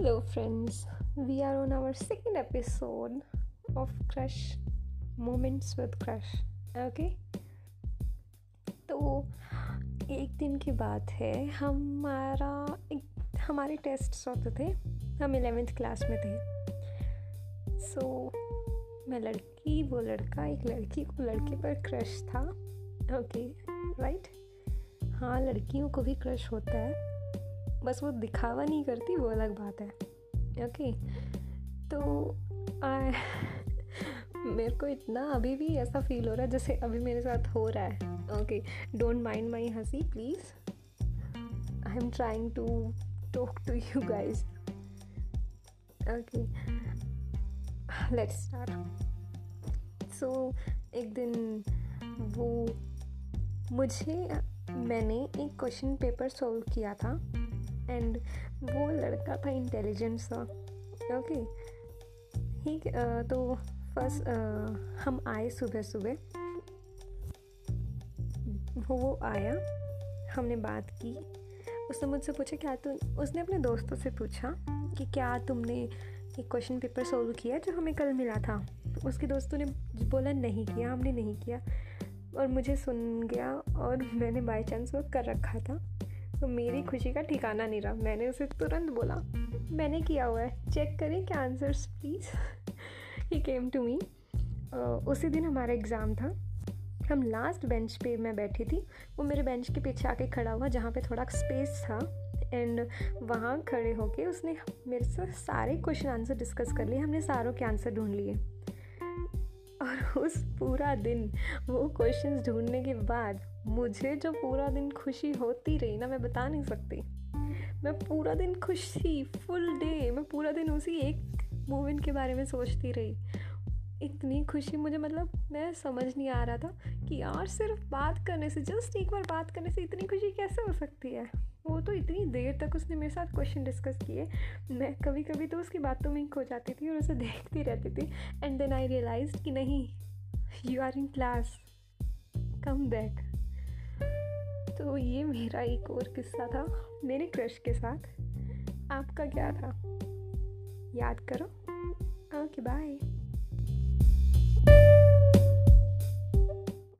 Hello, friends. We are on our second episode of Crush Moments with Crush. Okay? तो एक दिन की बात है हमारा एक हमारे टेस्ट होते थे हम एलेवेंथ क्लास में थे सो so, मैं लड़की वो लड़का एक लड़की को लड़के पर क्रश था ओके okay, राइट right? हाँ लड़कियों को भी क्रश होता है बस वो दिखावा नहीं करती वो अलग बात है। ओके तो आ, मेरे को इतना अभी भी ऐसा फील हो रहा है जैसे अभी मेरे साथ हो रहा है। ओके डोंट माइंड माई हँसी please I am trying to talk to you guys okay let's start so एक दिन वो मुझे मैंने एक क्वेश्चन पेपर सॉल्व किया था। एंड वो लड़का था इंटेलिजेंट सा ओके ठीक तो फ़र्स्ट हम आए सुबह सुबह। वो आया, हमने बात की। उसने मुझसे पूछा, क्या तुम उसने अपने दोस्तों से पूछा कि क्या तुमने एक क्वेश्चन पेपर सॉल्व किया जो हमें कल मिला था? उसके दोस्तों ने बोला, नहीं किया, हमने नहीं किया। और मुझे सुन गया और मैंने बाई चांस वो कर रखा था। तो मेरी खुशी का ठिकाना नहीं रहा। मैंने उसे तुरंत बोला, मैंने किया हुआ है। चेक करें क्या answers please he came to me उसी दिन हमारा एग्ज़ाम था। हम लास्ट बेंच पे मैं बैठी थी। वो मेरे बेंच के पीछे आके खड़ा हुआ, जहाँ पे थोड़ा स्पेस था। एंड वहाँ खड़े होके उसने मेरे से सारे क्वेश्चन आंसर डिस्कस कर लिए। हमने सारों के आंसर ढूंढ लिए। और उस पूरा दिन, वो क्वेश्चंस ढूँढने के बाद मुझे जो पूरा दिन खुशी होती रही ना, मैं बता नहीं सकती। मैं पूरा दिन खुश थी फुल डे मैं पूरा दिन उसी एक मोमेंट के बारे में सोचती रही। इतनी खुशी मुझे मतलब मैं समझ नहीं आ रहा था कि यार सिर्फ़ बात करने से जस्ट एक बार बात करने से इतनी खुशी कैसे हो सकती है? वो तो इतनी देर तक उसने मेरे साथ क्वेश्चन डिस्कस किए। मैं कभी कभी तो उसकी बातों में खो जाती थी और उसे देखती रहती थी। एंड देन आई रियलाइज़ कि नहीं you are in class come back तो ये मेरा एक और किस्सा था मेरे क्रश के साथ। आपका क्या था? याद करो। Okay bye